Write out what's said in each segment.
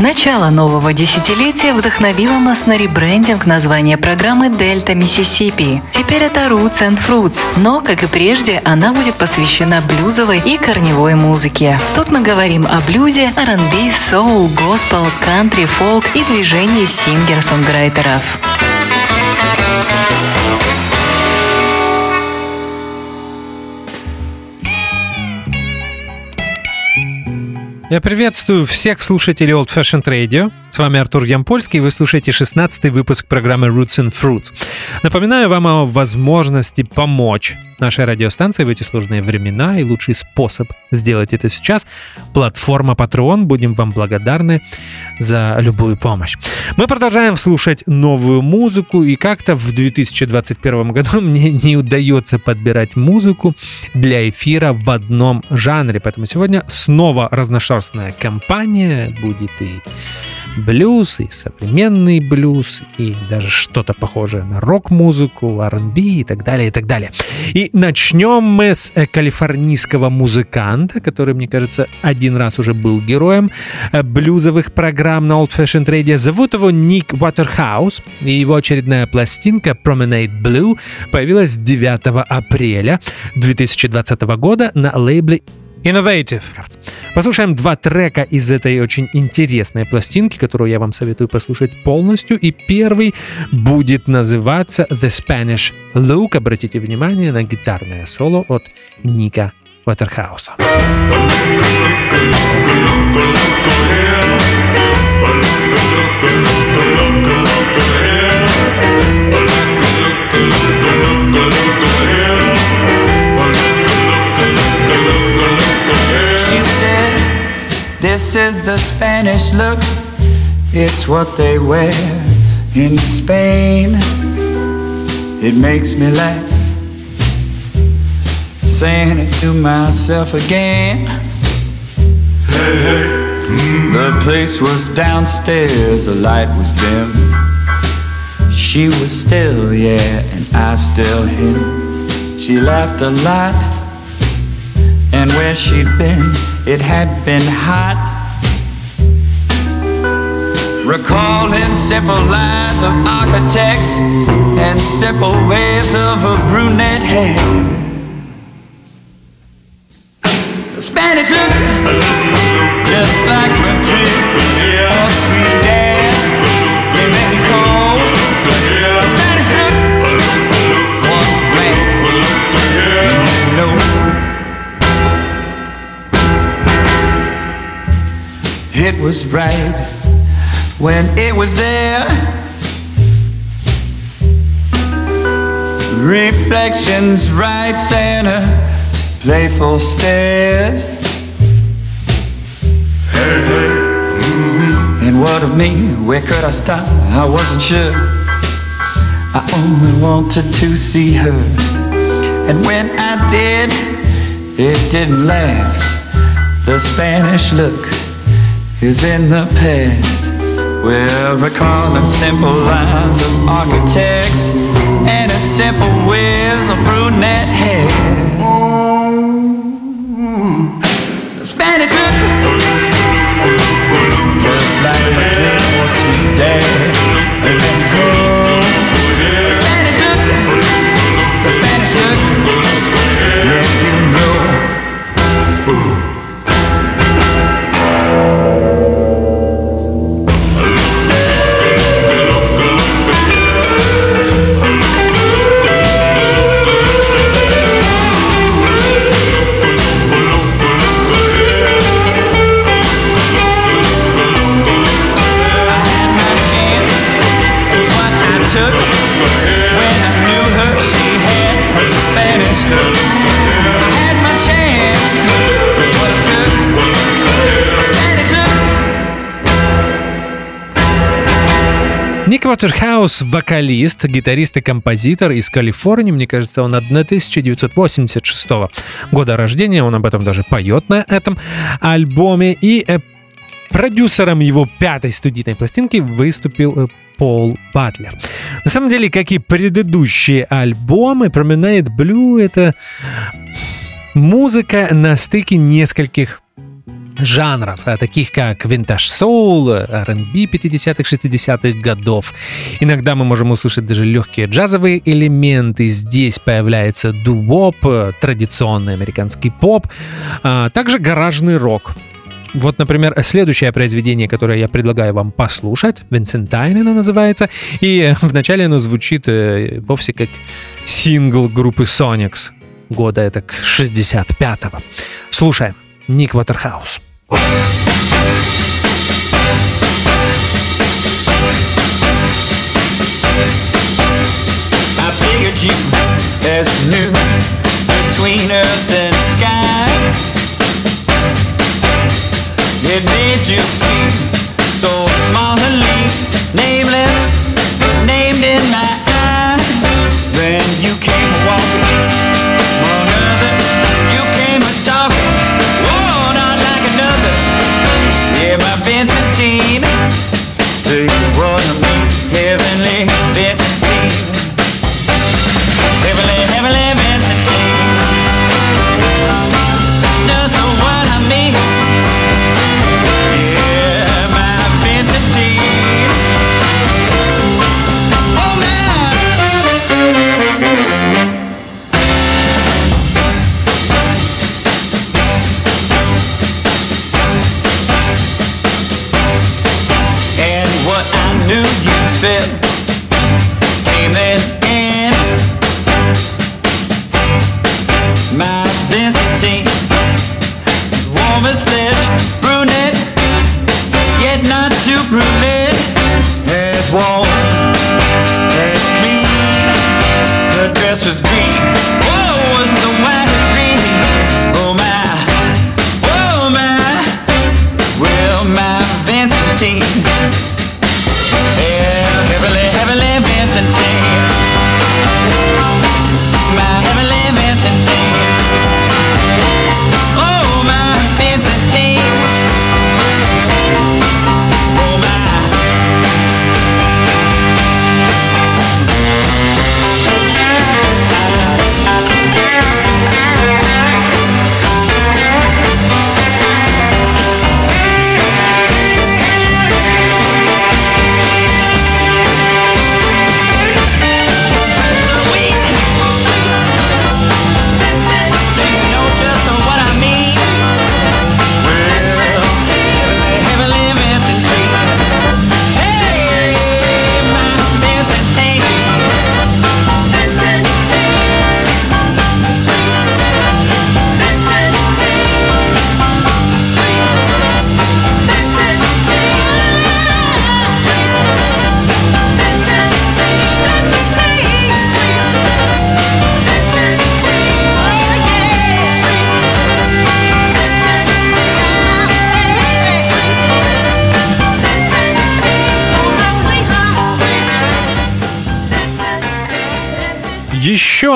Начало нового десятилетия вдохновило нас на ребрендинг названия программы «Дельта Миссисипи». Теперь это Roots and Fruits, но, как и прежде, она будет посвящена блюзовой и корневой музыке. Тут мы говорим о блюзе, R&B, соул, госпел, кантри, фолк и движении сингер-сонграйтеров. Я приветствую всех слушателей Old Fashioned Radio. С вами Артур Ямпольский, вы слушаете 16 выпуск программы Roots and Fruits. Напоминаю вам о возможности помочь нашей радиостанции в эти сложные времена, и лучший способ сделать это сейчас — платформа Patreon. Будем вам благодарны за любую помощь. Мы продолжаем слушать новую музыку, и как-то в 2021 году мне не удается подбирать музыку для эфира в одном жанре, поэтому сегодня снова разношерстная компания будет и блюз, и современный блюз, и даже что-то похожее на рок-музыку, R&B и так далее, и так далее. И начнем мы с э, калифорнийского музыканта, который, мне кажется, один раз уже был героем э, блюзовых программ на Old Fashioned Radio. Зовут его Ник Уотерхаус, и его очередная пластинка Promenade Blue появилась 9 апреля 2020 года на лейбле Innovative. Послушаем два трека из этой очень интересной пластинки, которую я вам советую послушать полностью. И первый будет называться The Spanish Look. Обратите внимание на гитарное соло от Ника Ватерхауса. This is the Spanish look, it's what they wear in Spain. It makes me laugh, saying it to myself again. Hey, hey. The place was downstairs, the light was dim. She was still, yeah, and I still him. She laughed a lot, and where she'd been it had been hot. Recalling simple lines of architects and simple waves of her brunette hair. The Spanish look, just like Madrid or sweet dad it was right when it was there. Reflections, right center, playful stares. Hey, hey. And what of me? Where could I stop? I wasn't sure. I only wanted to see her. And when I did, it didn't last. The Spanish look is in the past. We're recalling simple lines of architects and a simple whiz of brunette hair. The Spanish just like my dream was sweet dad. Ник Уотерхаус – вокалист, гитарист и композитор из Калифорнии. Мне кажется, он 1986 года рождения. Он об этом даже поет на этом альбоме. И э, продюсером его пятой студийной пластинки выступил э, Пол Батлер. На самом деле, как и предыдущие альбомы, Promenade Blue — это музыка на стыке нескольких жанров, а таких как винтаж соул, R&B 50-х, 60-х годов. Иногда мы можем услышать даже легкие джазовые элементы. Здесь появляется дуоп, традиционный американский поп, а также гаражный рок. Вот, например, следующее произведение, которое я предлагаю вам послушать, Винсентайн оно называется, и вначале оно звучит э, вовсе как сингл группы Sonics года это 65-го. Слушаем. Ник Уотерхаус. I figured you as new between earth and sky. It made you seem so smallly nameless, named in my eye. Then you world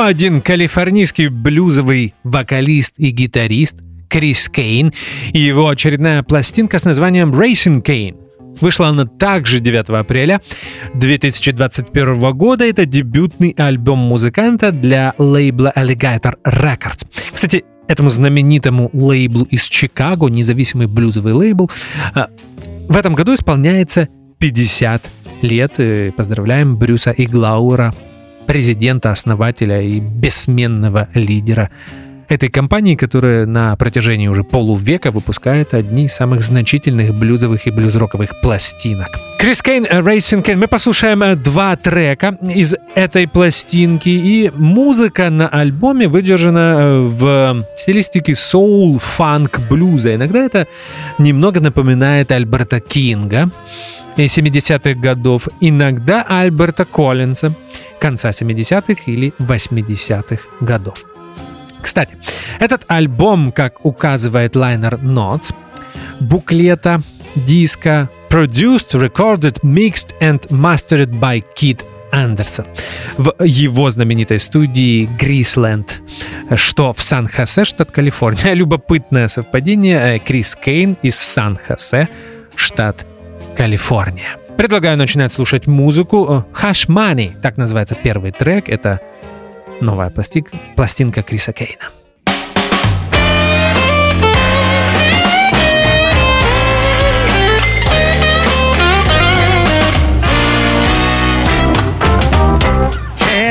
один калифорнийский блюзовый вокалист и гитарист Крис Кейн и его очередная пластинка с названием Racing Кейн. Вышла она также 9 апреля 2021 года. Это дебютный альбом музыканта для лейбла Alligator Records. Кстати, этому знаменитому лейблу из Чикаго, независимый блюзовый лейбл, а, в этом году исполняется 50 лет. И поздравляем Брюса Иглаура, президента, основателя и бессменного лидера этой компании, которая на протяжении уже полувека выпускает одни из самых значительных блюзовых и блюзроковых пластинок. Крис Кейн, Racing Кейн. Мы послушаем э, два трека из этой пластинки, и музыка на альбоме выдержана э, в стилистике соул, фанк, блюза. Иногда это немного напоминает Альберта Кинга и 70-х годов, иногда Альберта Коллинса конца 70-х или 80-х годов. Кстати, этот альбом, как указывает Liner Notes, буклета диска Produced, Recorded, Mixed and Mastered by Kid Андерсон в его знаменитой студии Грисленд, что в Сан-Хосе, штат Калифорния. Любопытное совпадение. э, Крис Кейн из Сан-Хосе, штат Калифорния. Предлагаю начинать слушать музыку. Э, Hush Money, так называется первый трек. Это новая пластик, пластинка Криса Кейна.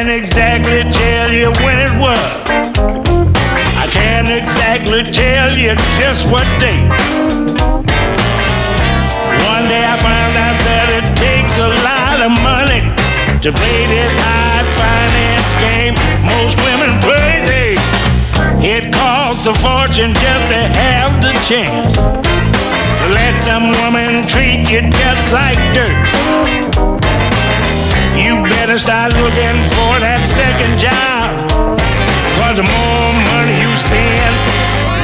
exactly tell you when it was. I can't exactly tell you just what day. Of money to play this high finance game. Most women play. It costs a fortune just to have the chance to let some woman treat you just like dirt. You better start looking for that second job. Cause the more money you spend,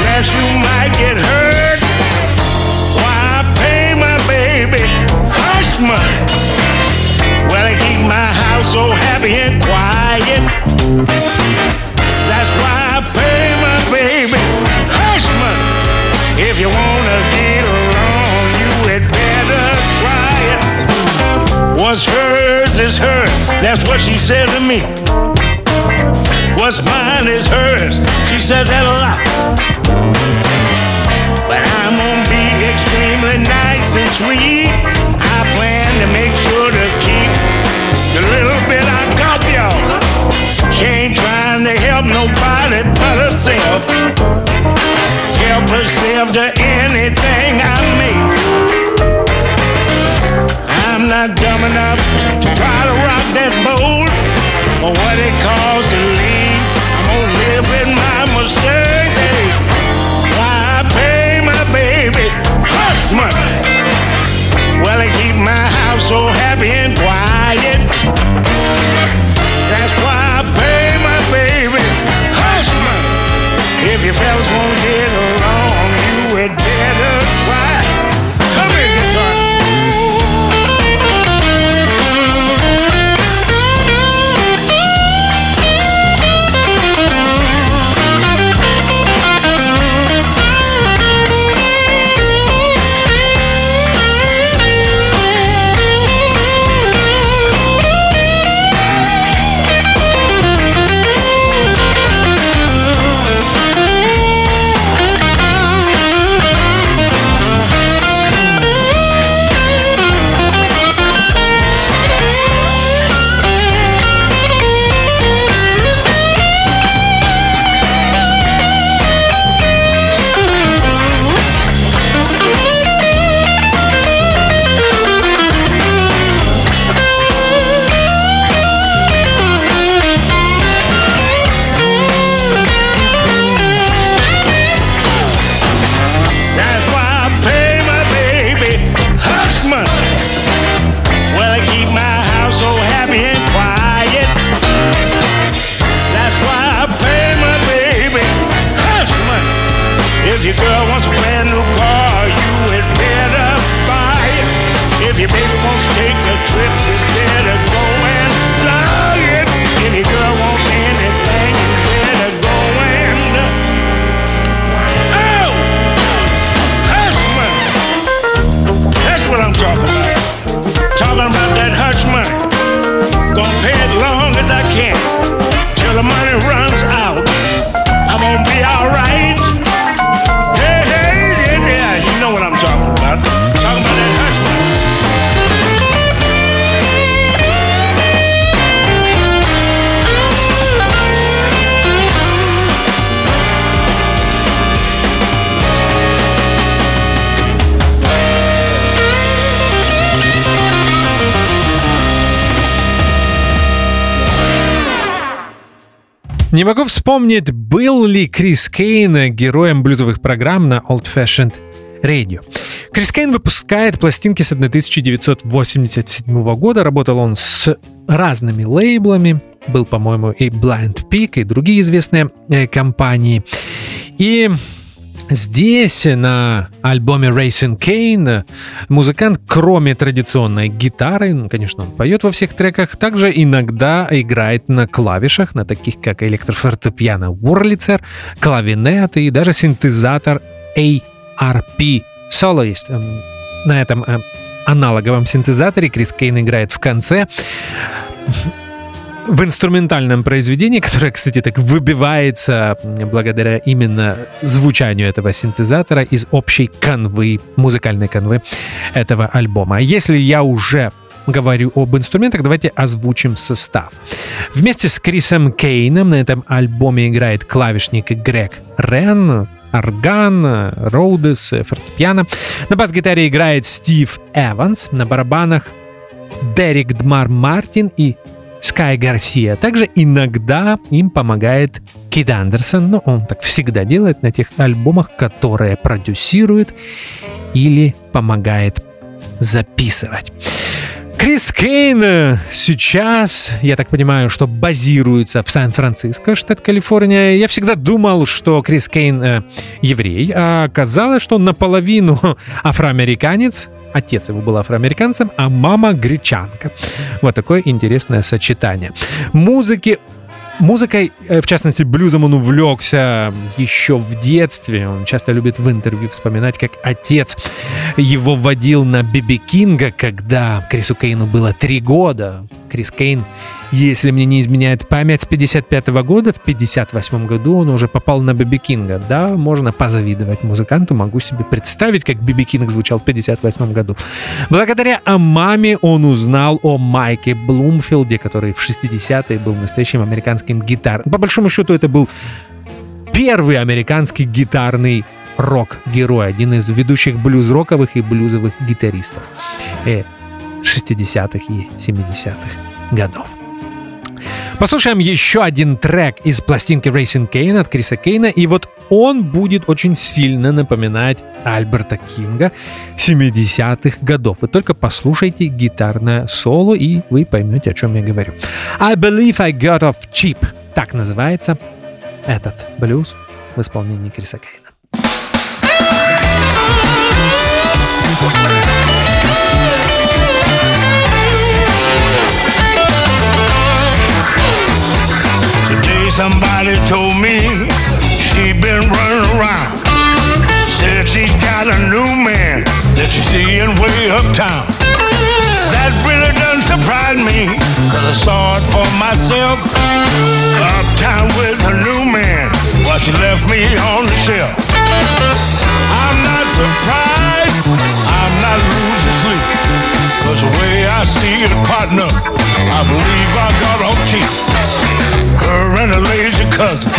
less you might get hurt. Why pay my baby hush money? My house so happy and quiet. That's why I pay my baby hush money. If you wanna get along, you had better try it. What's hers is hers. That's what she said to me. What's mine is hers. She said that a lot. But I'm gonna be extremely nice and sweet. I plan to make sure to keep the little bit I got, y'all. She ain't trying to help nobody but herself. Help herself to anything I make. I'm not dumb enough to try to rock that boat for what it costs to leave. I'm gonna live with my mistake. Why pay my baby hush money? Well, I keep my house so happy and quiet. That's why I pay my baby hush money. If you fellas won't get along, your baby wants to take a trip, your girl wants anything. Oh! Hush money. That's what I'm talking about. Talking about that hush money. Gonna pay it long as I can. Till the money runs out. I'm gonna be alright. Yeah, yeah. You know what I'm talking about. Не могу вспомнить, был ли Крис Кейн героем блюзовых программ на Old Fashioned Radio. Крис Кейн выпускает пластинки с 1987 года. Работал он с разными лейблами. Был, по-моему, и Blind Peak, и другие известные э, компании. И Здесь, на альбоме Racing Kane, музыкант, кроме традиционной гитары, ну, конечно, он поет во всех треках, также иногда играет на клавишах, на таких как электрофортепиано Wurlitzer, клавинет и даже синтезатор ARP Soloist. Эм, На этом э, аналоговом синтезаторе Крис Кейн играет в конце в инструментальном произведении, которое, кстати, так выбивается благодаря именно звучанию этого синтезатора из общей канвы, музыкальной канвы этого альбома. А Если я уже говорю об инструментах, давайте озвучим состав. Вместе с Крисом Кейном на этом альбоме играет клавишник Грег Рен, орган, роудес, фортепиано. На бас-гитаре играет Стив Эванс, на барабанах Дерек Дмар Мартин и Скай Гарсия. Также иногда им помогает Кид Андерсон, но он так всегда делает на тех альбомах, которые продюсирует или помогает записывать. Крис Кейн э, сейчас, я так понимаю, что базируется в Сан-Франциско, штат Калифорния. Я всегда думал, что Крис Кейн э, еврей, а оказалось, что он наполовину афроамериканец. Отец его был афроамериканцем, а мама гречанка. Вот такое интересное сочетание. Музыки Музыкой, э, в частности, блюзом он увлекся еще в детстве. Он часто любит в интервью вспоминать, как отец его водил на Биби Кинга, когда Крису Кейну было три года. Крис Кейн если мне не изменяет память, с 55 года, в 58 году он уже попал на Биби Кинга. Да, можно позавидовать музыканту, могу себе представить, как Биби Кинг звучал в 58 году. Благодаря маме он узнал о Майке Блумфилде, который в 60-е был настоящим американским гитаром. По большому счету это был первый американский гитарный рок-герой, один из ведущих блюз-роковых и блюзовых гитаристов 60-х э, и 70-х годов. Послушаем еще один трек из пластинки Racing Kane от Криса Кейна, и вот он будет очень сильно напоминать Альберта Кинга 70-х годов. Вы только послушайте гитарное соло, и вы поймете, о чем я говорю. I Believe I Got Off Cheap. Так называется этот блюз в исполнении Криса Кейна. Somebody told me she been running around. Said she's got a new man that she's seeing way uptown. That really doesn't surprise me, cause I saw it for myself. Uptown with her new man, while she left me on the shelf. I'm not surprised, I'm not losing sleep. Cause the way I see the partner, I believe I got off cheap her and a lazy cousin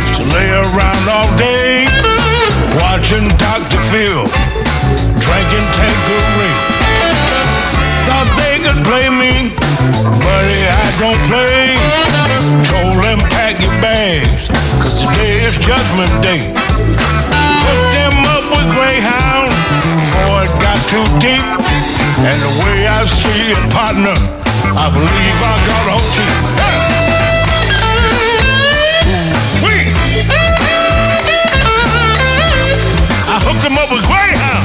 used to lay around all day watching Dr. Phil drinking Tanqueray. Thought they could play me, buddy, I don't play. Told them pack your bags, cause today is Judgment Day. Put them up with Greyhound before it got too deep. And the way I see it, partner, I believe I got a cheap. Hey! Hooked him with Greyhound.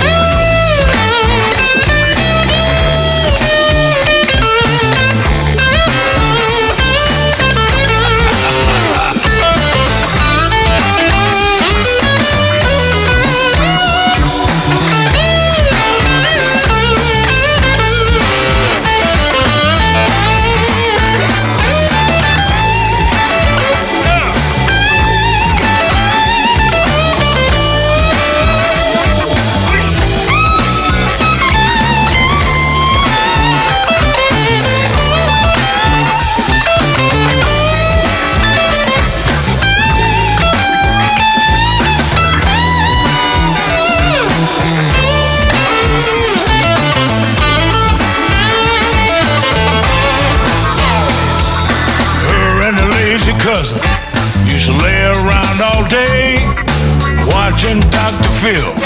feel.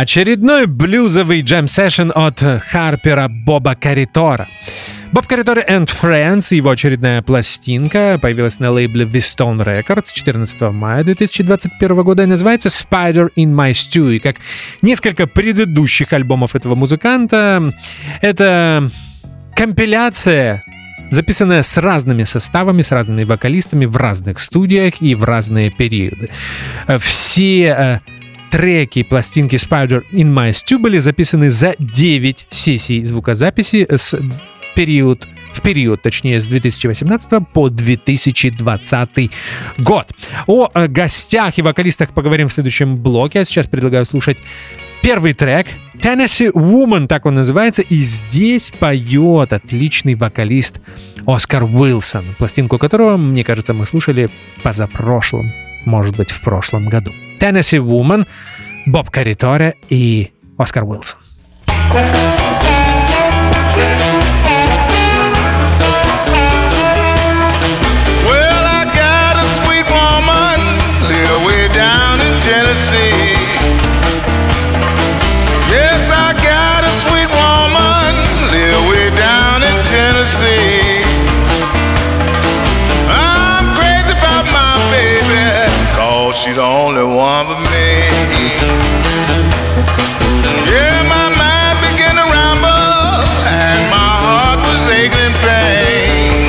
Очередной блюзовый джем-сессион от Харпера Боба Каритора. Боб Каритори and Friends, его очередная пластинка, появилась на лейбле Vistone Records 14 мая 2021 года и называется Spider in My Stew. И как несколько предыдущих альбомов этого музыканта, это компиляция записанная с разными составами, с разными вокалистами в разных студиях и в разные периоды. Все э, треки пластинки Spider in My Stew были записаны за 9 сессий звукозаписи с период в период, точнее, с 2018 по 2020 год. О э, гостях и вокалистах поговорим в следующем блоке. А сейчас предлагаю слушать первый трек Tennessee Woman, так он называется, и здесь поет отличный вокалист Оскар Уилсон, пластинку которого, мне кажется, мы слушали в позапрошлом, может быть, в прошлом году. Tennessee Woman, Боб Кариторе и Оскар Уилсон. Tennessee. She's the only one for me. Yeah, my mind began to ramble, and my heart was aching in pain.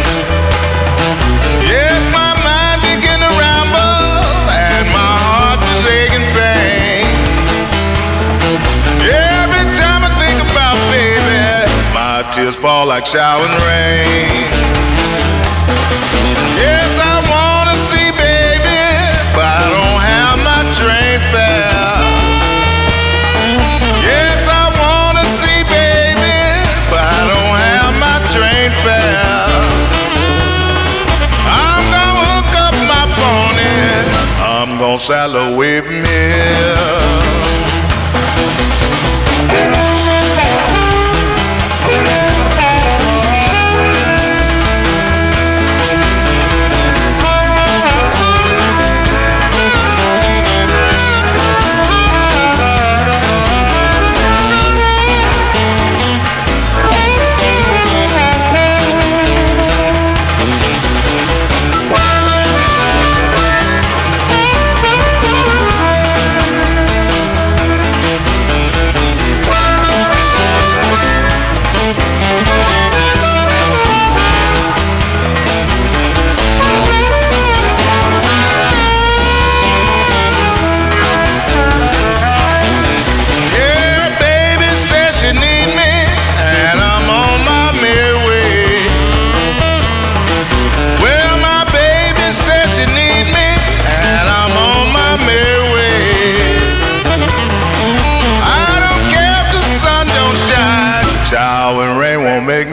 Yes, my mind began to ramble, and my heart was aching pain. Every time I think about baby, my tears fall like showering rain. on Salloway Mill.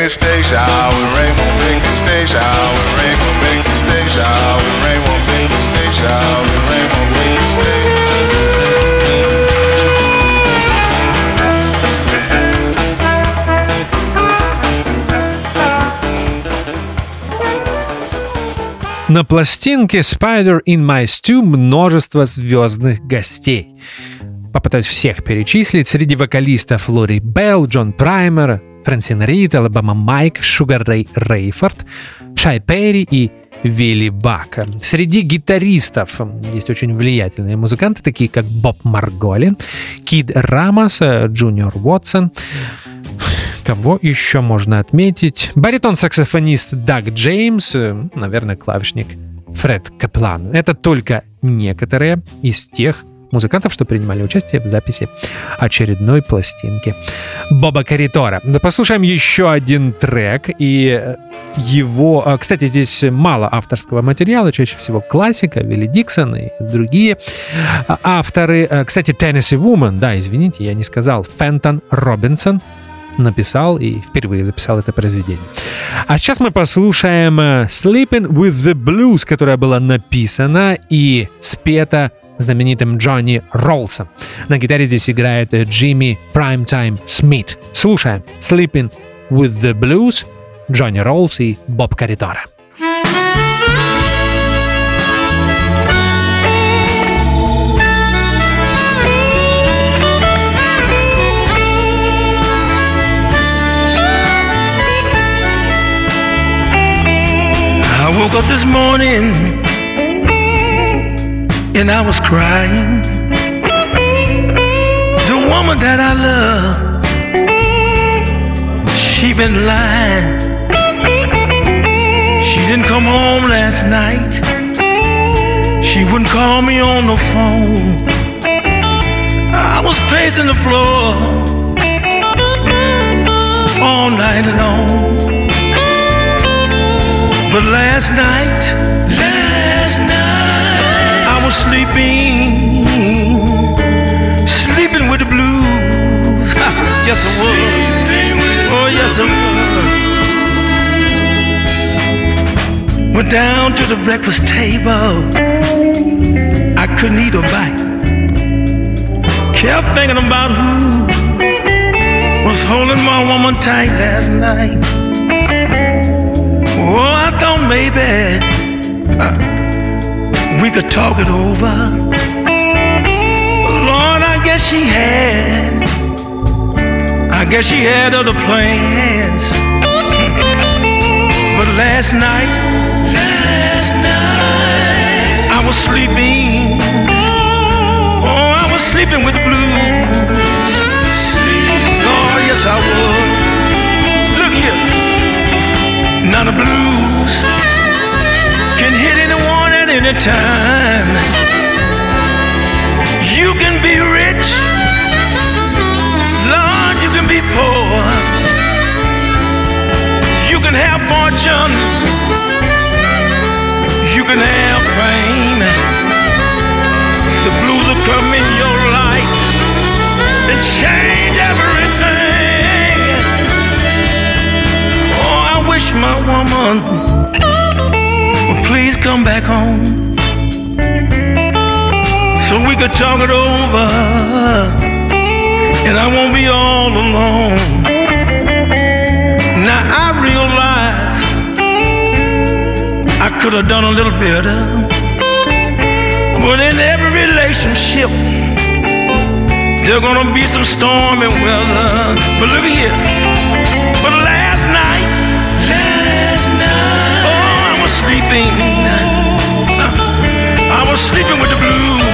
Stay. Shower rain won't make me stay. Shower rain won't make me stay. Shower rain won't make me stay. Shower rain won't make me stay. На пластинке Spider in My Stew множество звездных гостей. Попытаюсь всех перечислить. Среди вокалистов Лори Белл, Джон Праймер, Фрэнсин Рид, Алабама Майк, Шугар Рэй Рейфорд, Шай Перри и Вилли Бака. Среди гитаристов есть очень влиятельные музыканты, такие как Боб Марголин, Кид Рамос, Джуниор Уотсон, Кого еще можно отметить? Баритон-саксофонист Даг Джеймс, наверное, клавишник Фред Каплан. Это только некоторые из тех музыкантов, что принимали участие в записи очередной пластинки Боба Каритора. Да послушаем еще один трек, и э, его... а, Кстати, здесь мало авторского материала, чаще всего классика, Вилли Диксон и другие а, авторы. А, Кстати, Tennessee Woman, да, извините, я не сказал, Фентон Робинсон написал и впервые записал это произведение. А сейчас мы послушаем э, Sleeping with the Blues, которая была написана и спета знаменитым Джонни Роллсом. На гитаре здесь играет Джимми Праймтайм Смит. Слушаем «Sleeping with the Blues» Джонни Роллс и Боб Коридора. I woke up this morning and I was crying. The woman that I love, she been lying. She didn't come home last night. She wouldn't call me on the phone. I was pacing the floor all night long. But last night, last night, was sleeping, sleeping with the blues. yes, I was. Oh, yes, I was. Went down to the breakfast table. I couldn't eat a bite. Kept thinking about who was holding my woman tight last night. Oh, I thought maybe uh, we could talk it over. Lord, I guess she had. I guess she had other plans. But last night, last night, I was sleeping. Oh, I was sleeping with the blues. Oh, yes, I was. Look here. Now the blues anyone at any time. You can be rich, Lord, you can be poor. You can have fortune, you can have fame. The blues will come in your life and change everything. Oh, I wish my woman please come back home so we could talk it over and I won't be all alone. Now I realize I could have done a little better, but in every relationship, there's gonna be some stormy weather. But look here. But last night, sleeping. Uh, I was sleeping with the blues.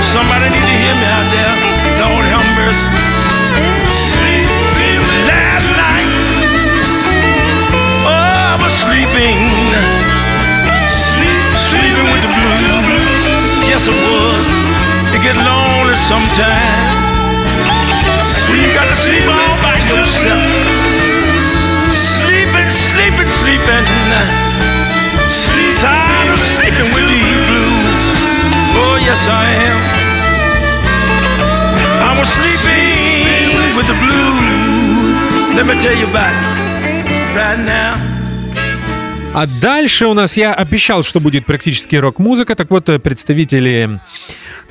Somebody need to hear me out there. Lord have mercy. Sleeping last night. Oh, I was sleeping. Sleep, sleeping with the blues. Yes, it would. It get lonely sometimes. You got to sleep all by yourself. Sleeping, sleeping, sleeping. With these blues. Oh, yes, I am. I was sleeping with the blues. Let me tell you about it right now. А дальше у нас я обещал, что будет практически рок-музыка. Так вот, э, представители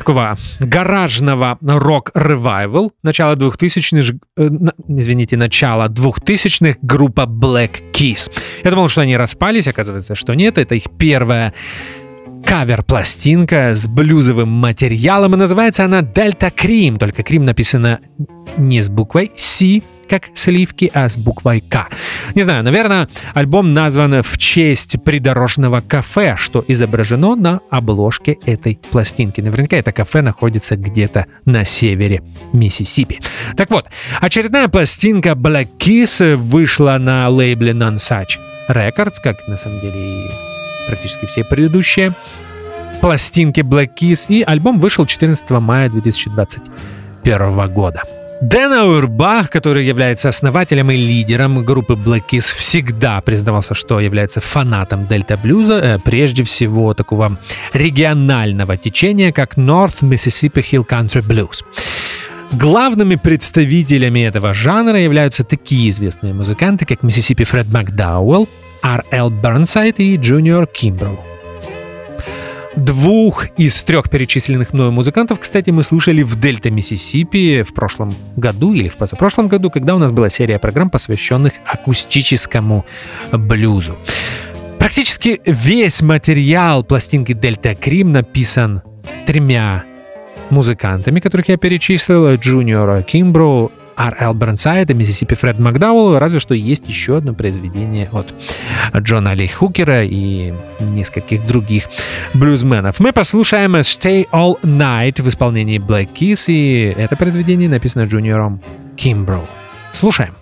такого гаражного рок-ревайвал начала 2000-х, э, извините, начала 2000-х группа Black Keys. Я думал, что они распались, оказывается, что нет. Это их первая кавер-пластинка с блюзовым материалом, и называется она Delta Cream, только Cream написано не с буквой C, как сливки, а с буквой К. Не знаю, наверное, альбом назван в честь придорожного кафе, что изображено на обложке этой пластинки. Наверняка это кафе находится где-то на севере Миссисипи. Так вот, очередная пластинка Black Keys вышла на лейбле Nonsuch Records, как на самом деле и практически все предыдущие пластинки Black Keys, и альбом вышел 14 мая 2021 года. Дэн Аурбах, который является основателем и лидером группы Black Keys, всегда признавался, что является фанатом дельта-блюза, э, прежде всего такого регионального течения, как North Mississippi Hill Country Blues. Главными представителями этого жанра являются такие известные музыканты, как Миссисипи Фред Макдауэлл, Р.Л. Бернсайд и Джуниор Кимброу. Двух из трех перечисленных мною музыкантов, кстати, мы слушали в Дельта Миссисипи в прошлом году или в позапрошлом году, когда у нас была серия программ, посвященных акустическому блюзу. Практически весь материал пластинки Delta Kream написан тремя музыкантами, которых я перечислил, Джуниора Кимбро, R.L. Бернсайд и Миссисипи Фред Макдауэлл, разве что есть еще одно произведение от Джона Ли Хукера и нескольких других блюзменов. Мы послушаем Stay All Night в исполнении Black Keys, и это произведение написано Джуниором Кимбро. Слушаем.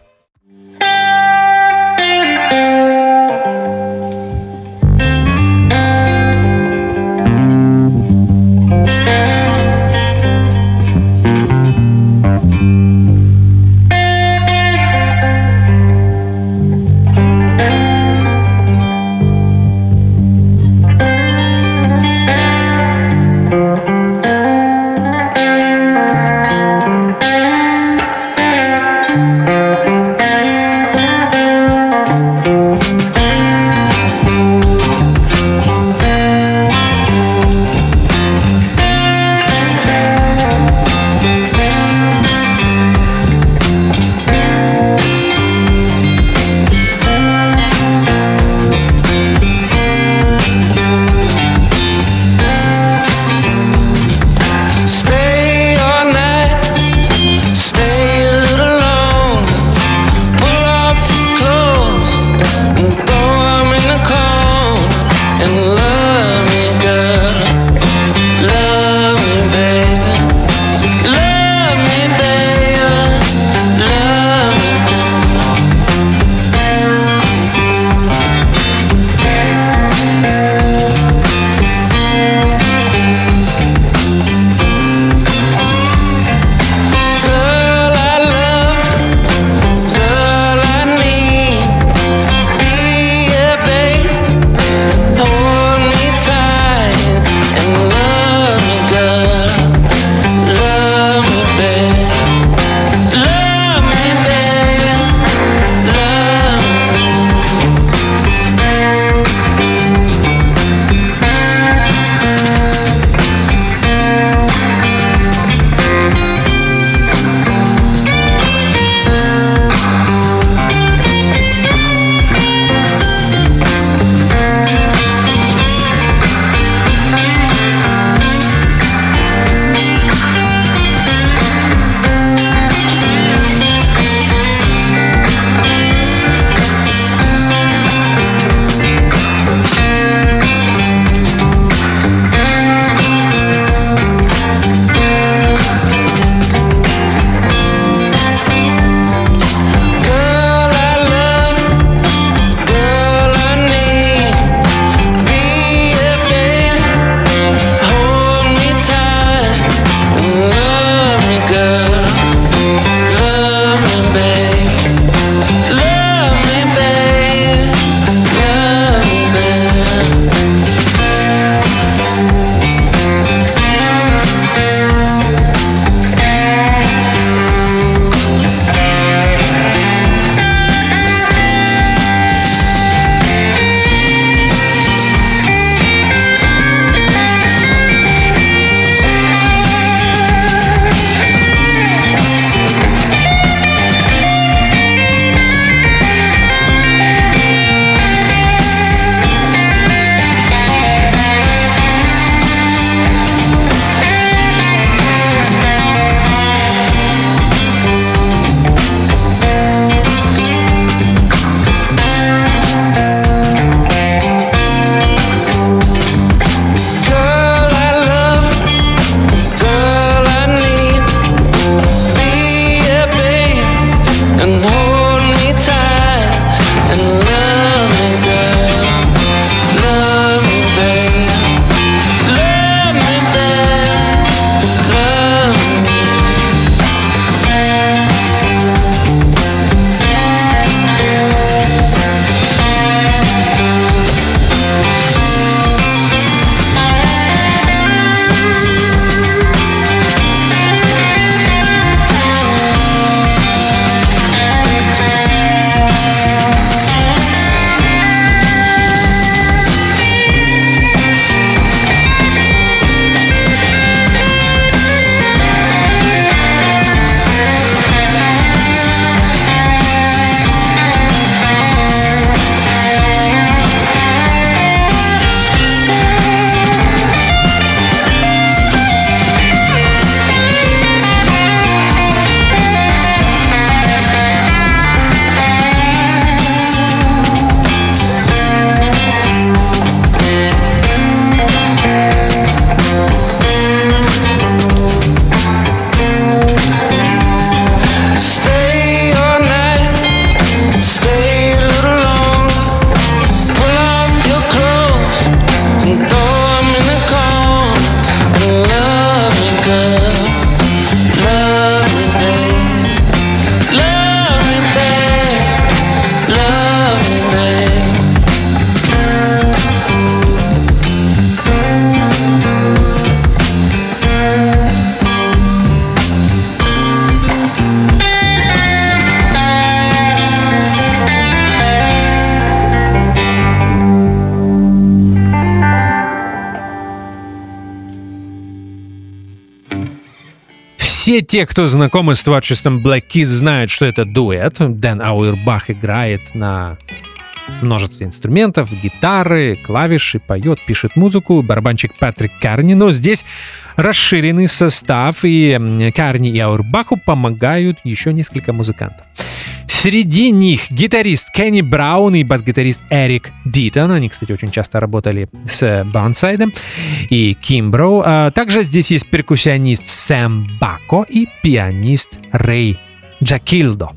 good. Те, кто знакомы с творчеством Black Keys, знают, что это дуэт. Дэн Ауэрбах играет на множество инструментов, гитары, клавиши, поет, пишет музыку, барабанщик Патрик Карни, но здесь расширенный состав, и Карни и Аурбаху помогают еще несколько музыкантов. Среди них гитарист Кенни Браун и бас-гитарист Эрик Дитон. Они, кстати, очень часто работали с Бансайдом и Кимбро. А также здесь есть перкуссионист Сэм Бако и пианист Рэй Джакилдо.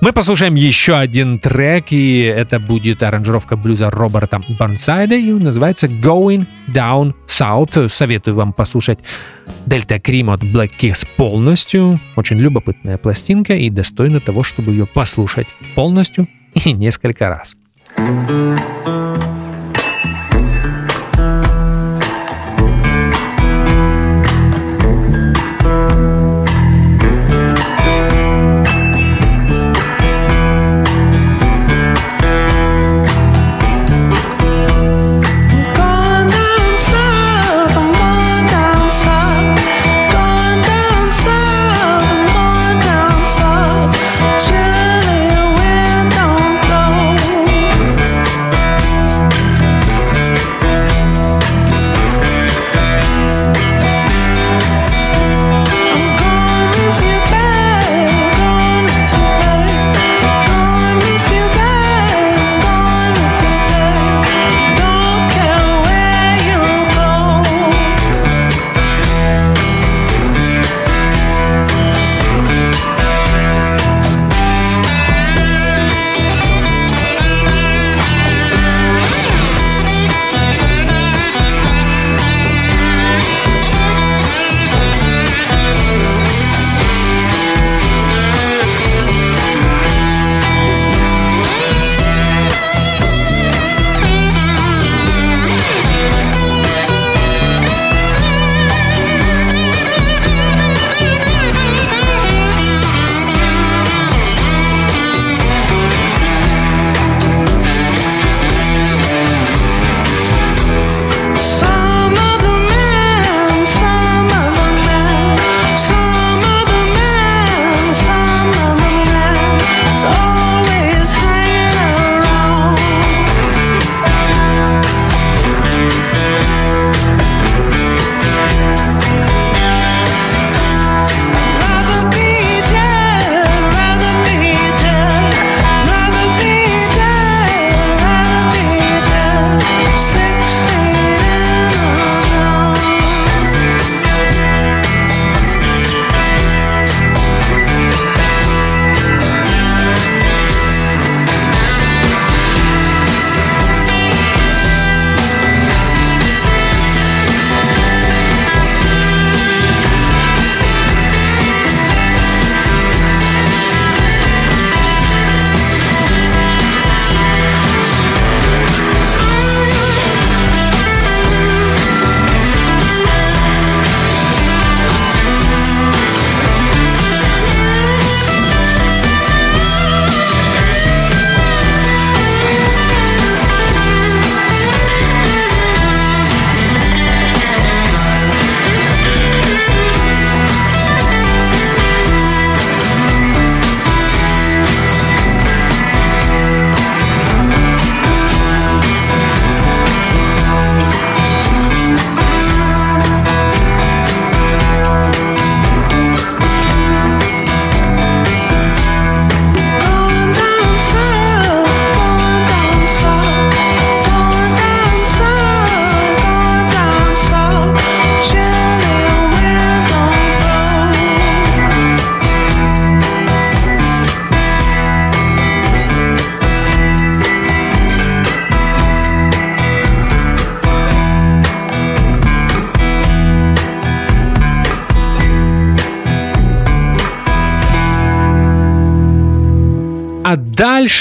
Мы послушаем еще один трек, и это будет аранжировка блюза Роберта Барнсайда, и он называется Going Down South. Советую вам послушать Дельта Крим от Black Keys полностью. Очень любопытная пластинка и достойна того, чтобы ее послушать полностью и несколько раз. thank you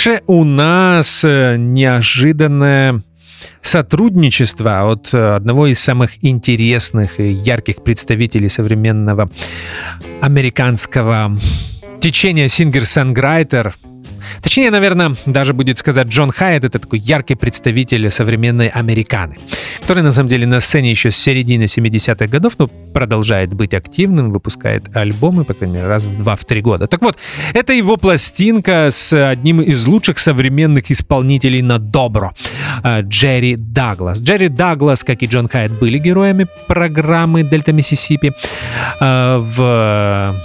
Дальше у нас э, неожиданное сотрудничество от э, одного из самых интересных и ярких представителей современного американского течения singer-songwriter Точнее, наверное, даже будет сказать, Джон Хайет — это такой яркий представитель современной американы, который, на самом деле, на сцене еще с середины 70-х годов, но продолжает быть активным, выпускает альбомы, по крайней мере, раз в два-три года. Так вот, это его пластинка с одним из лучших современных исполнителей на добро — Джерри Даглас. Джерри Даглас, как и Джон Хайет, были героями программы «Дельта Миссисипи» в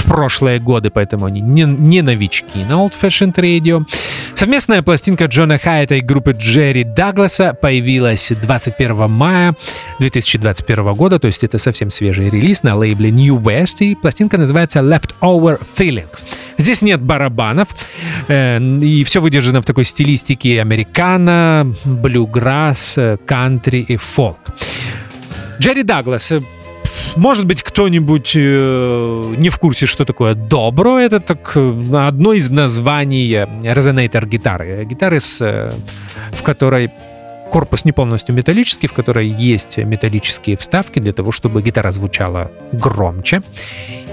в прошлые годы, поэтому они не, не новички на Old Fashioned Radio. Совместная пластинка Джона Хайта и группы Джерри Дагласа появилась 21 мая 2021 года, то есть это совсем свежий релиз на лейбле New West, и пластинка называется Leftover Feelings. Здесь нет барабанов, э, и все выдержано в такой стилистике американо, блюграсс, кантри и фолк. Джерри Даглас может быть, кто-нибудь э, не в курсе, что такое добро. Это так э, одно из названий резонейтор гитары. Гитары, с, э, в которой корпус не полностью металлический, в которой есть металлические вставки для того, чтобы гитара звучала громче.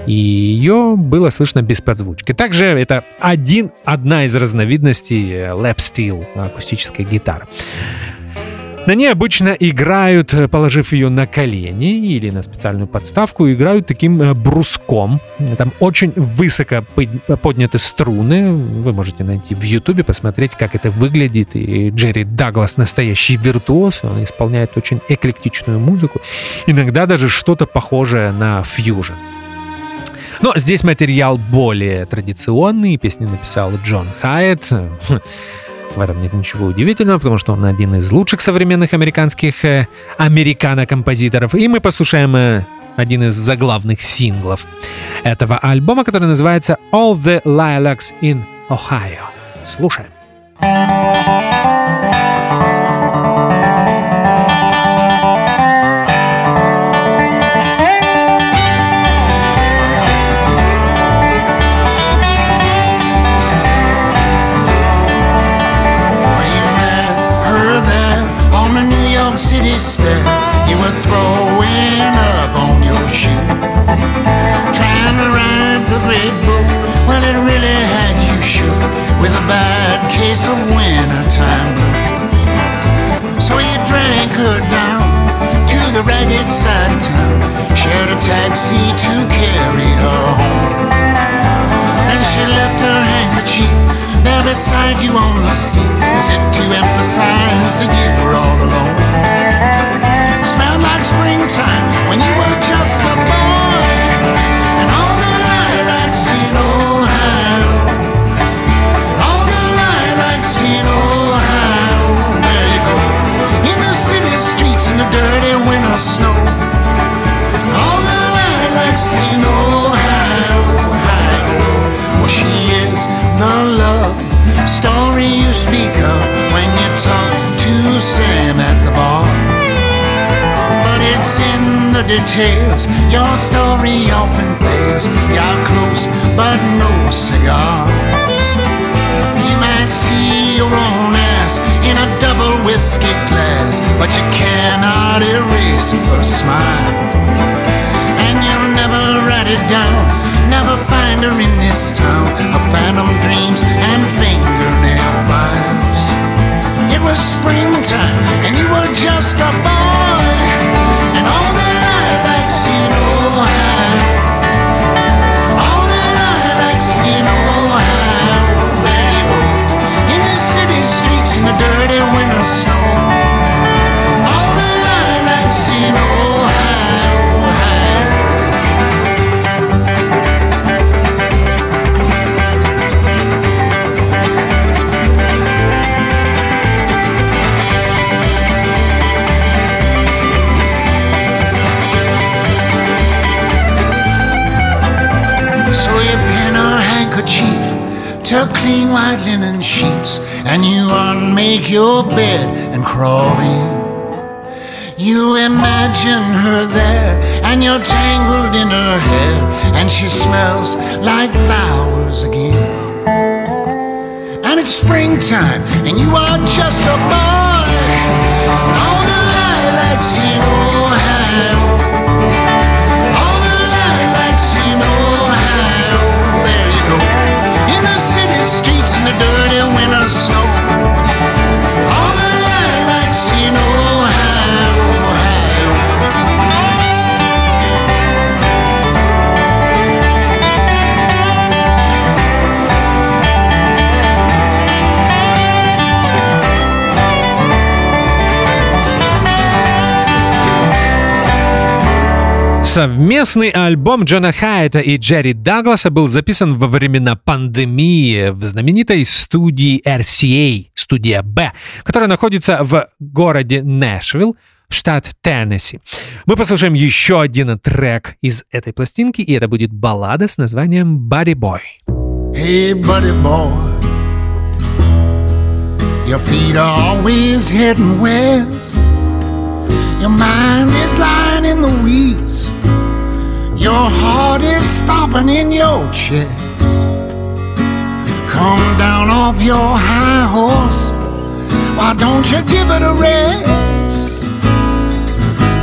И ее было слышно без подзвучки. Также это один, одна из разновидностей lap steel акустической гитары. На ней обычно играют, э, положив ее на колени или на специальную подставку, играют таким э, бруском. Там очень высоко подняты струны. Вы можете найти в Ютубе, посмотреть, как это выглядит. И Джерри Даглас настоящий виртуоз. Он исполняет очень эклектичную музыку. Иногда даже что-то похожее на фьюжн. Но здесь материал более традиционный. Песню написал Джон Хайет. В этом нет ничего удивительного, потому что он один из лучших современных американских э, американо-композиторов. И мы послушаем э, один из заглавных синглов этого альбома, который называется All the Lilacs in Ohio. Слушаем. Case of wintertime blue. So he drank her down to the ragged side of town, shared a taxi to carry her home. Then she left her handkerchief there beside you on the seat, as if to emphasize that you were all alone. Smelled like springtime when you were just a boy, dirty winter snow. All the lilacs in Ohio. Ohio. Well, she is the love story you speak of when you talk to Sam at the bar. But it's in the details. Your story often fails. You're close, but no cigar. You might see your own in a double whiskey glass, but you cannot erase her smile. And you'll never write it down, never find her in this town. Her phantom dreams and fingernail files. It was springtime, and you were just a boy, and all the lilacs in Ohio. In the dirty winter snow. The Ohio. Ohio. So you pin her handkerchief to clean white linen sheets, and you unmake your bed and crawl in. You imagine her there, and you're tangled in her hair, and she smells like flowers again. And it's springtime, and you are just a boy. All the lilacs in Ohio. All the lilacs in Ohio. There you go. In the city streets snow. Совместный альбом Джона Хайта и Джерри Дагласа был записан во времена пандемии в знаменитой студии RCA, студия B, которая находится в городе Нэшвилл, штат Теннесси. Мы послушаем еще один трек из этой пластинки, и это будет баллада с названием «Buddy Boy». Hey, buddy boy, your feet are always heading west. Your mind is lying in the weeds. Your heart is stomping in your chest. Come down off your high horse. Why don't you give it a rest?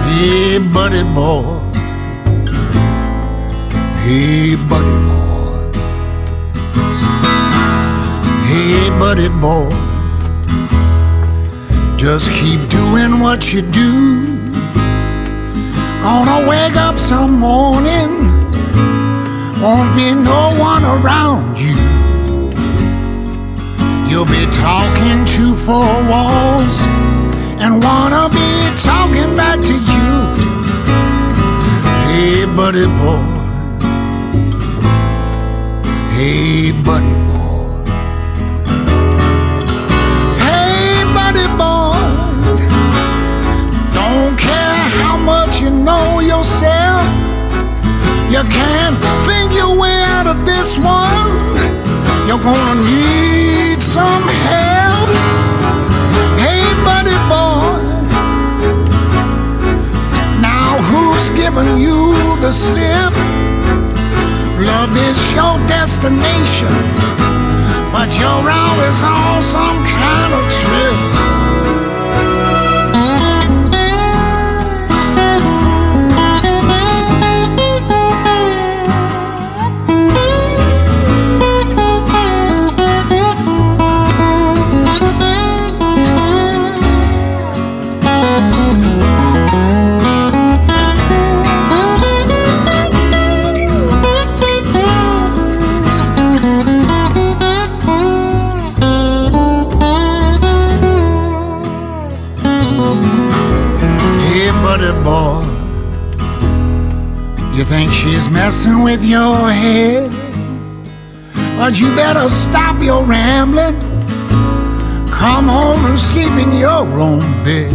Hey, buddy boy. Hey, buddy boy. Hey, buddy boy. Just keep doing what you do. Gonna wake up some morning, won't be no one around you. You'll be talking to four walls and wanna be talking back to you. Hey, buddy boy. Hey, buddy you know yourself. You can't think your way out of this one. You're gonna need some help. Hey, buddy boy. Now, who's giving you the slip? Love is your destination, but you're always on some kind of trip. Messing with your head? But you better stop your rambling. Come home and sleep in your own bed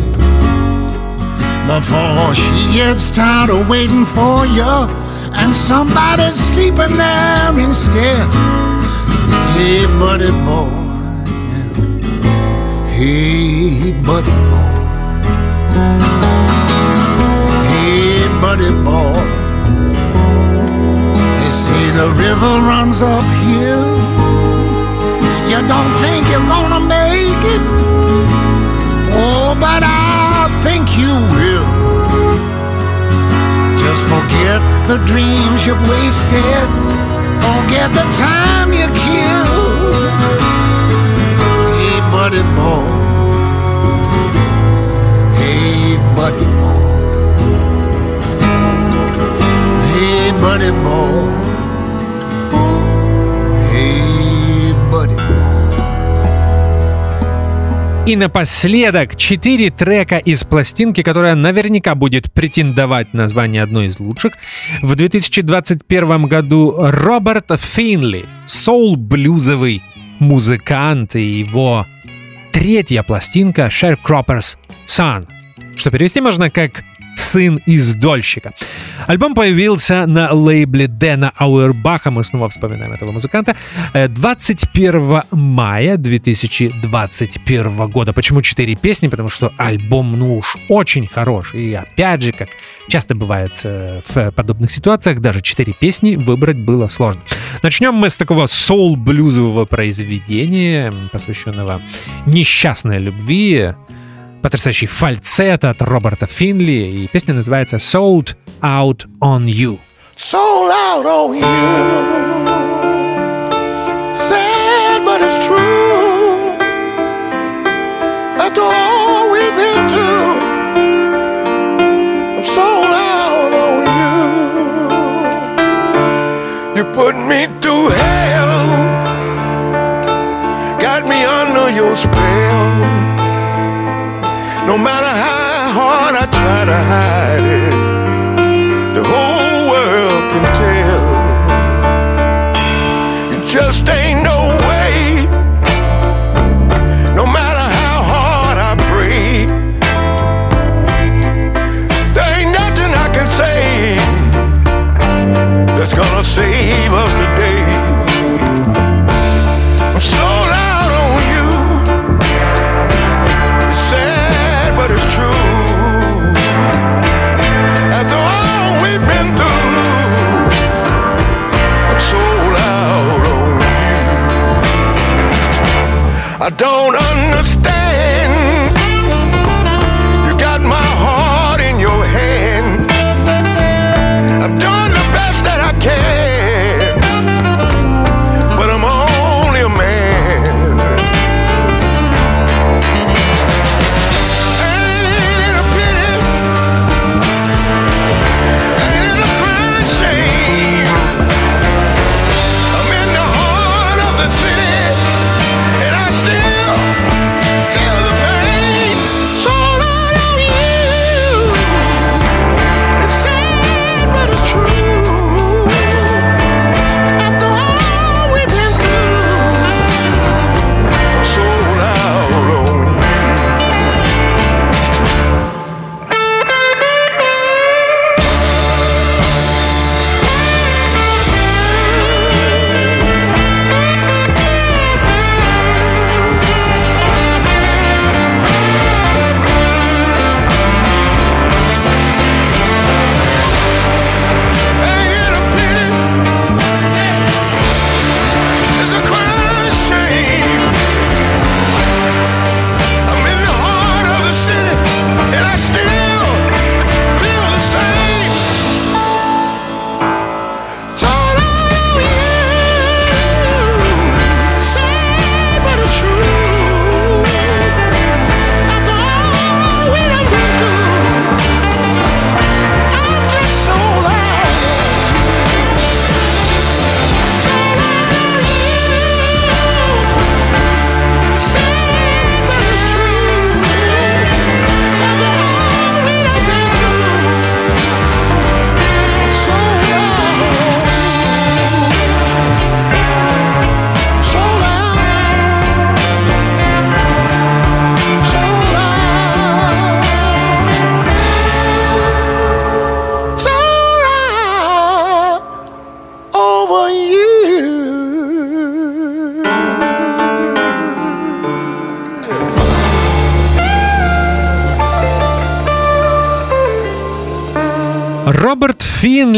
before she gets tired of waiting for you and somebody's sleeping there instead. Hey, buddy boy. Hey, buddy boy. Hey, buddy boy. Say the river runs uphill. You don't think you're gonna make it? Oh, but I think you will. Just forget the dreams you've wasted. Forget the time you killed. Hey, buddy boy. Hey, buddy boy. Hey, buddy boy. И напоследок четыре трека из пластинки, которая наверняка будет претендовать на звание одной из лучших. В 2021 году Роберт Финли, соул-блюзовый музыкант и его третья пластинка Sharecropper's Son, что перевести можно как «Сын из дольщика». Альбом появился на лейбле Дэна Ауэрбаха, мы снова вспоминаем этого музыканта, э, 21 мая 2021 года. Почему 4 песни? Потому что альбом, ну уж, очень хорош. И опять же, как часто бывает э, в подобных ситуациях, даже 4 песни выбрать было сложно. Начнем мы с такого соул-блюзового произведения, посвященного несчастной любви, потрясающий фальцет от Роберта Финли, и песня называется «Sold Out On You». sold out on you. Sad, but it's true. After all we've been through, I'm sold out on you. You put me through hell, got me under your spell. Try to hide. it,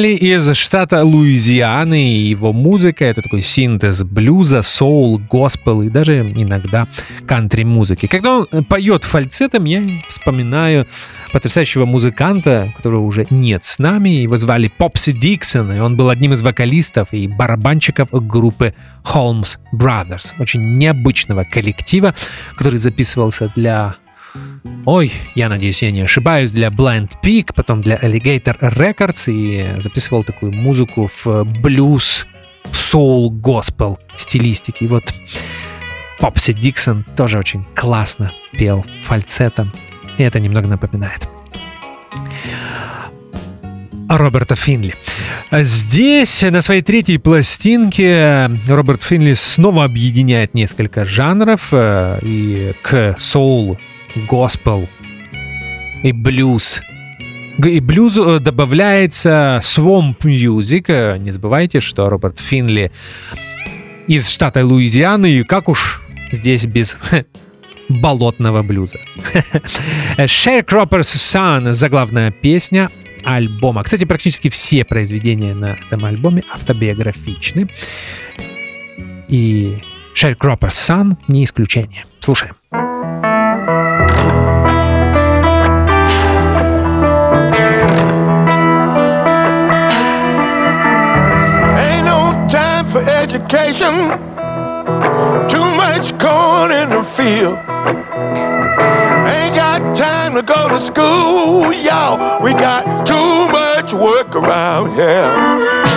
Финли из штата Луизианы, и его музыка — это такой синтез блюза, соул, госпел и даже иногда кантри-музыки. Когда он поет фальцетом, я вспоминаю потрясающего музыканта, которого уже нет с нами, его звали Попси Диксон, и он был одним из вокалистов и барабанщиков группы Holmes Brothers, очень необычного коллектива, который записывался для Ой, я надеюсь, я не ошибаюсь, для Blind Peak, потом для Alligator Records и записывал такую музыку в блюз, соул, госпел стилистике. И вот Попси Диксон тоже очень классно пел фальцетом, и это немного напоминает. Роберта Финли. Здесь, на своей третьей пластинке, Роберт Финли снова объединяет несколько жанров э, и к соул, госпел и блюз. И блюзу э, добавляется swamp music. Э, Не забывайте, что Роберт Финли из штата Луизианы, и как уж здесь без болотного блюза. Sharecropper's Son — заглавная песня альбома. Кстати, практически все произведения на этом альбоме автобиографичны. И Sharecropper's Son не исключение. Слушаем. Ain't in. Ain't got time to go to school, y'all. We got too much work around here.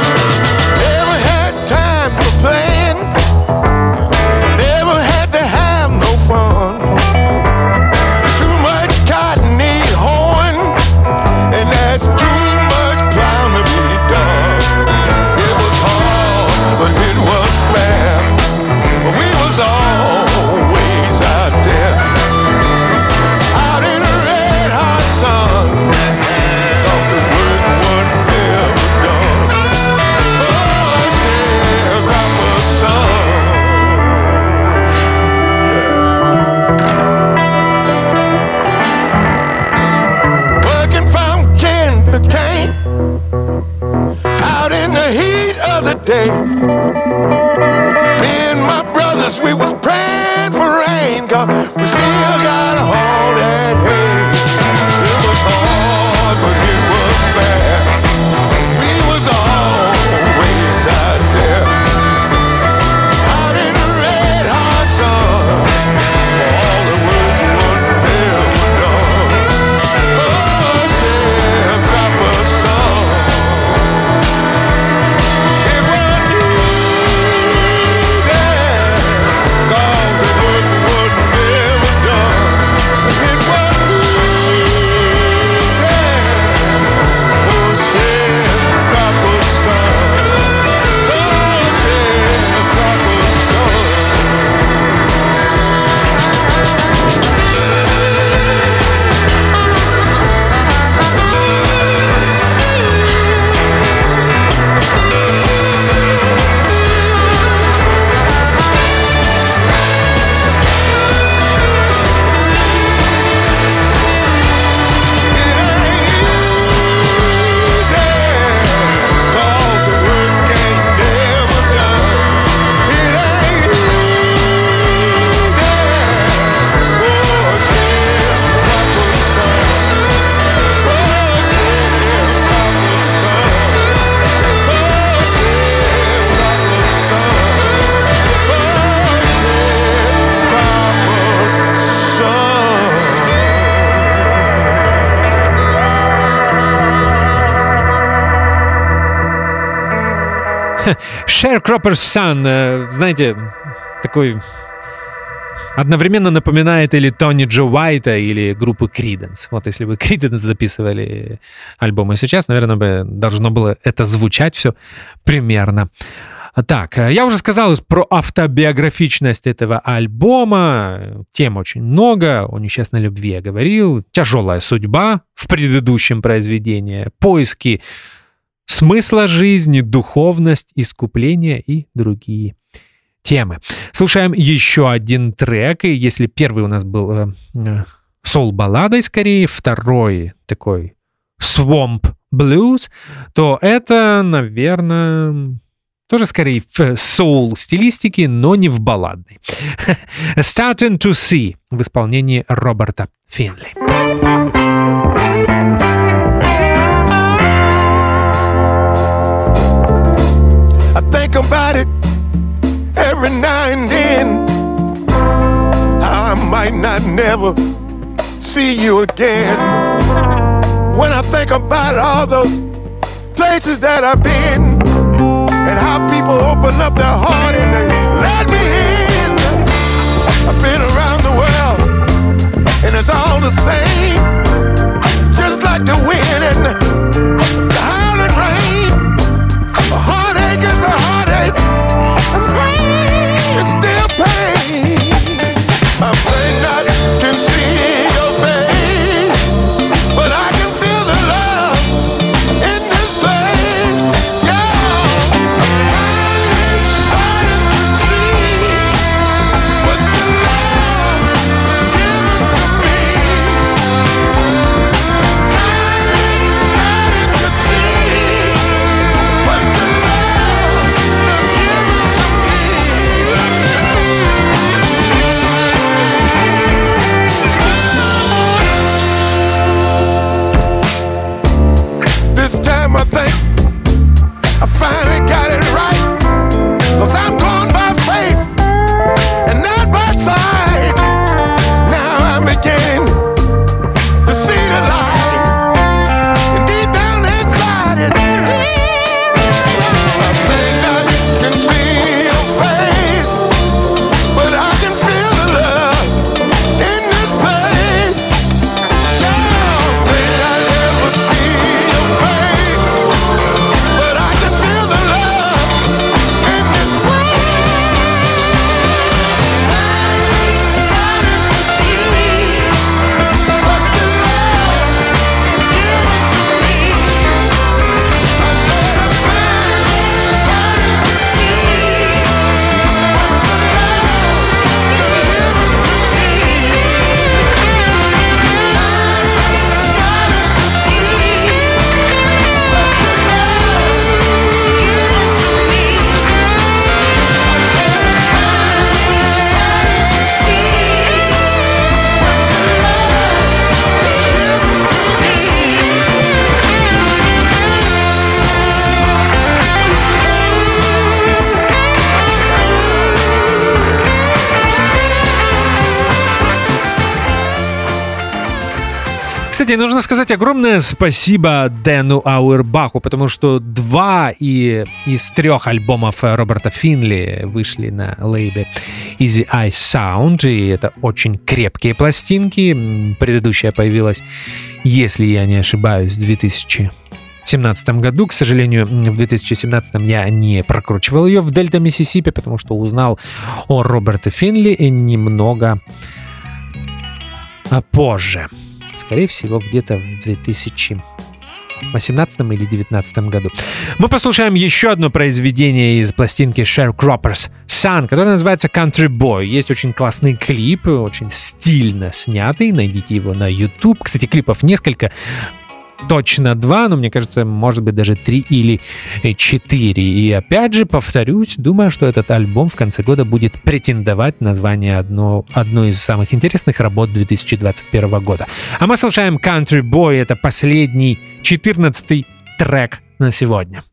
up Sharecropper's Son, э, знаете, такой одновременно напоминает или Тони Джо Уайта, или группы Creedence. Вот если бы Creedence записывали альбомы сейчас, наверное, бы должно было это звучать все примерно. Так, э, я уже сказал про автобиографичность этого альбома. Тем очень много. О несчастной любви я говорил. Тяжелая судьба в предыдущем произведении. Поиски смысла жизни, духовность, искупление и другие темы. Слушаем еще один трек, и если первый у нас был э, э, сол-балладой скорее, второй такой swamp blues, то это, наверное, тоже скорее в соул стилистике, но не в балладной. Starting to See в исполнении Роберта Финли. About it every now and then. I might not never see you again. When I think about all those places that I've been and how people open up their heart and they let me in. I've been around the world and it's all the same. Just like the wind and the howling rain. Кстати, нужно сказать огромное спасибо Дэну Ауэрбаху, потому что два и из трех альбомов Роберта Финли вышли на лейбе Easy Eye Sound, и это очень крепкие пластинки. Предыдущая появилась, если я не ошибаюсь, в 2000 2017 году. К сожалению, в 2017 я не прокручивал ее в Дельта Миссисипи, потому что узнал о Роберте Финли немного позже. Скорее всего, где-то в 2000 18 или 19 году. Мы послушаем еще одно произведение из пластинки Sharecroppers Sun, которое называется Country Boy. Есть очень классный клип, очень стильно снятый. Найдите его на YouTube. Кстати, клипов несколько точно два, но мне кажется, может быть даже три или четыре. И опять же, повторюсь, думаю, что этот альбом в конце года будет претендовать на звание одно, одной из самых интересных работ 2021 года. А мы слушаем Country Boy, это последний, 14 трек на сегодня.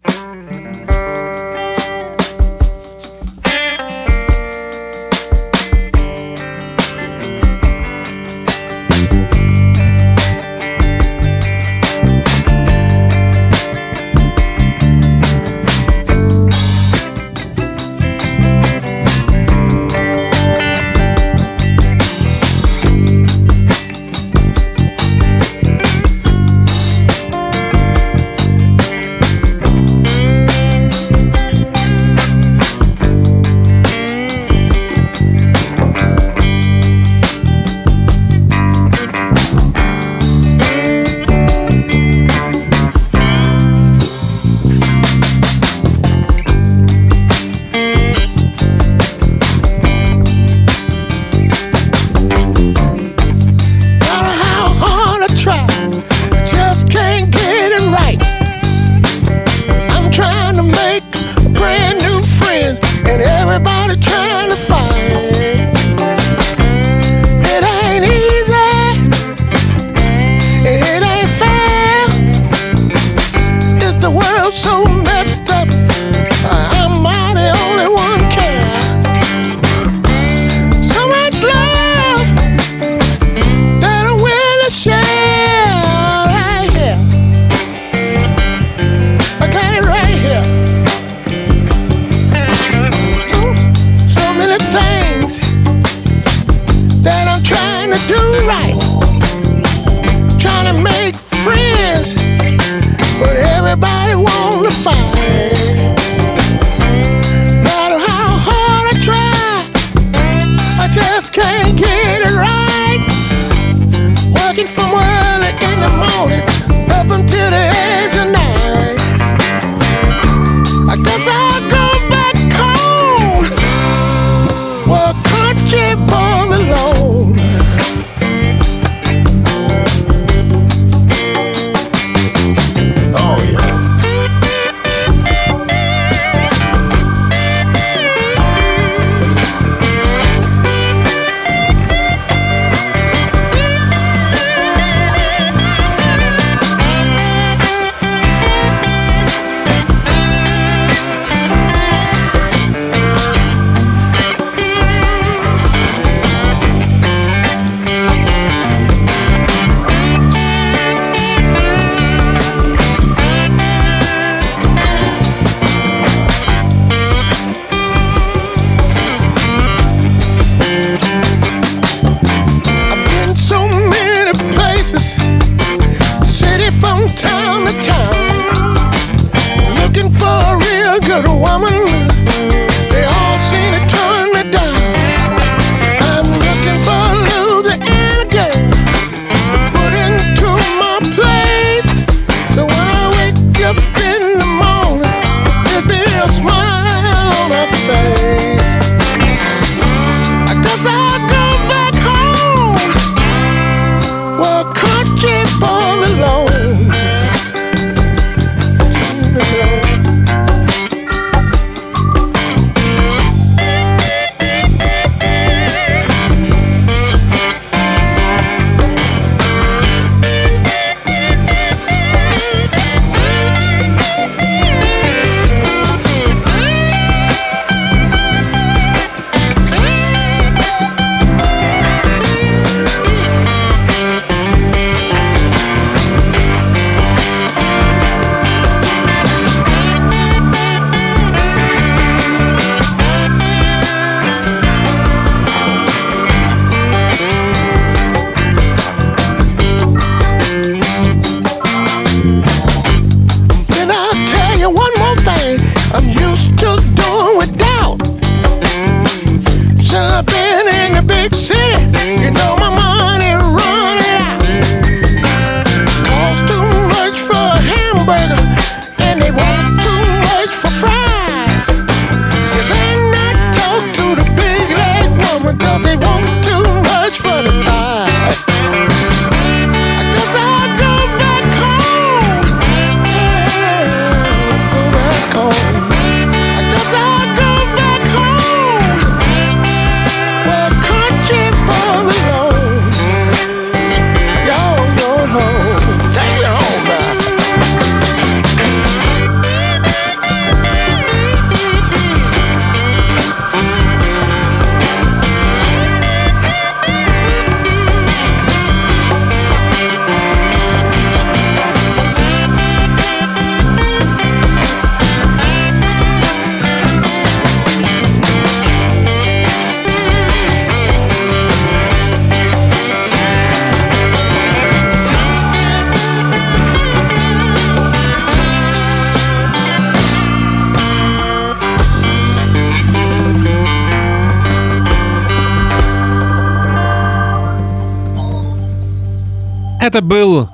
Это был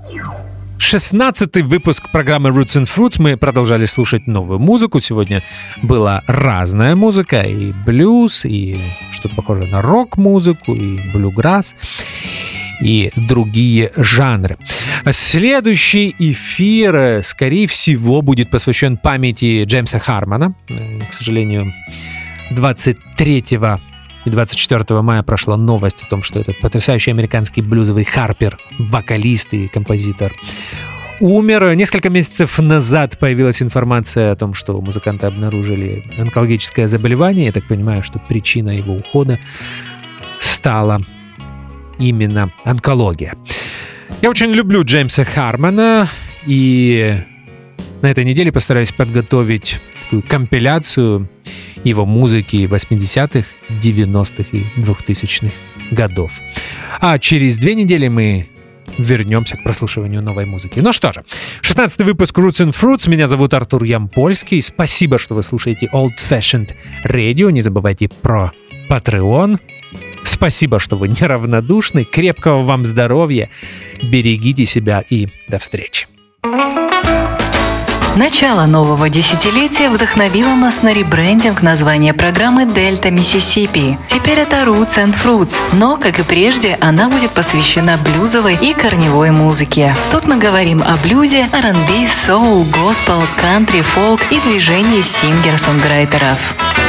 16 выпуск программы Roots and Fruits. Мы продолжали слушать новую музыку. Сегодня была разная музыка. И блюз, и что-то похожее на рок-музыку, и блюграсс, и другие жанры. Следующий эфир, э, скорее всего, будет посвящен памяти Джеймса Хармана. Э, К сожалению, 23 и 24 мая прошла новость о том, что этот потрясающий американский блюзовый харпер, вокалист и композитор умер. Несколько месяцев назад появилась информация о том, что у музыканта обнаружили онкологическое заболевание. Я так понимаю, что причина его ухода стала именно онкология. Я очень люблю Джеймса Хармана, и на этой неделе постараюсь подготовить такую компиляцию его музыки 80-х, 90-х и 2000-х годов. А через две недели мы вернемся к прослушиванию новой музыки. Ну что же, 16 выпуск Roots and Fruits. Меня зовут Артур Ямпольский. Спасибо, что вы слушаете Old Fashioned Radio. Не забывайте про Patreon. Спасибо, что вы неравнодушны. Крепкого вам здоровья. Берегите себя и до встречи. Начало нового десятилетия вдохновило нас на ребрендинг названия программы «Дельта Миссисипи». Теперь это Roots and Fruits, но, как и прежде, она будет посвящена блюзовой и корневой музыке. Тут мы говорим о блюзе, R&B, соул, госпел, кантри, фолк и движении сингер-сонграйтеров.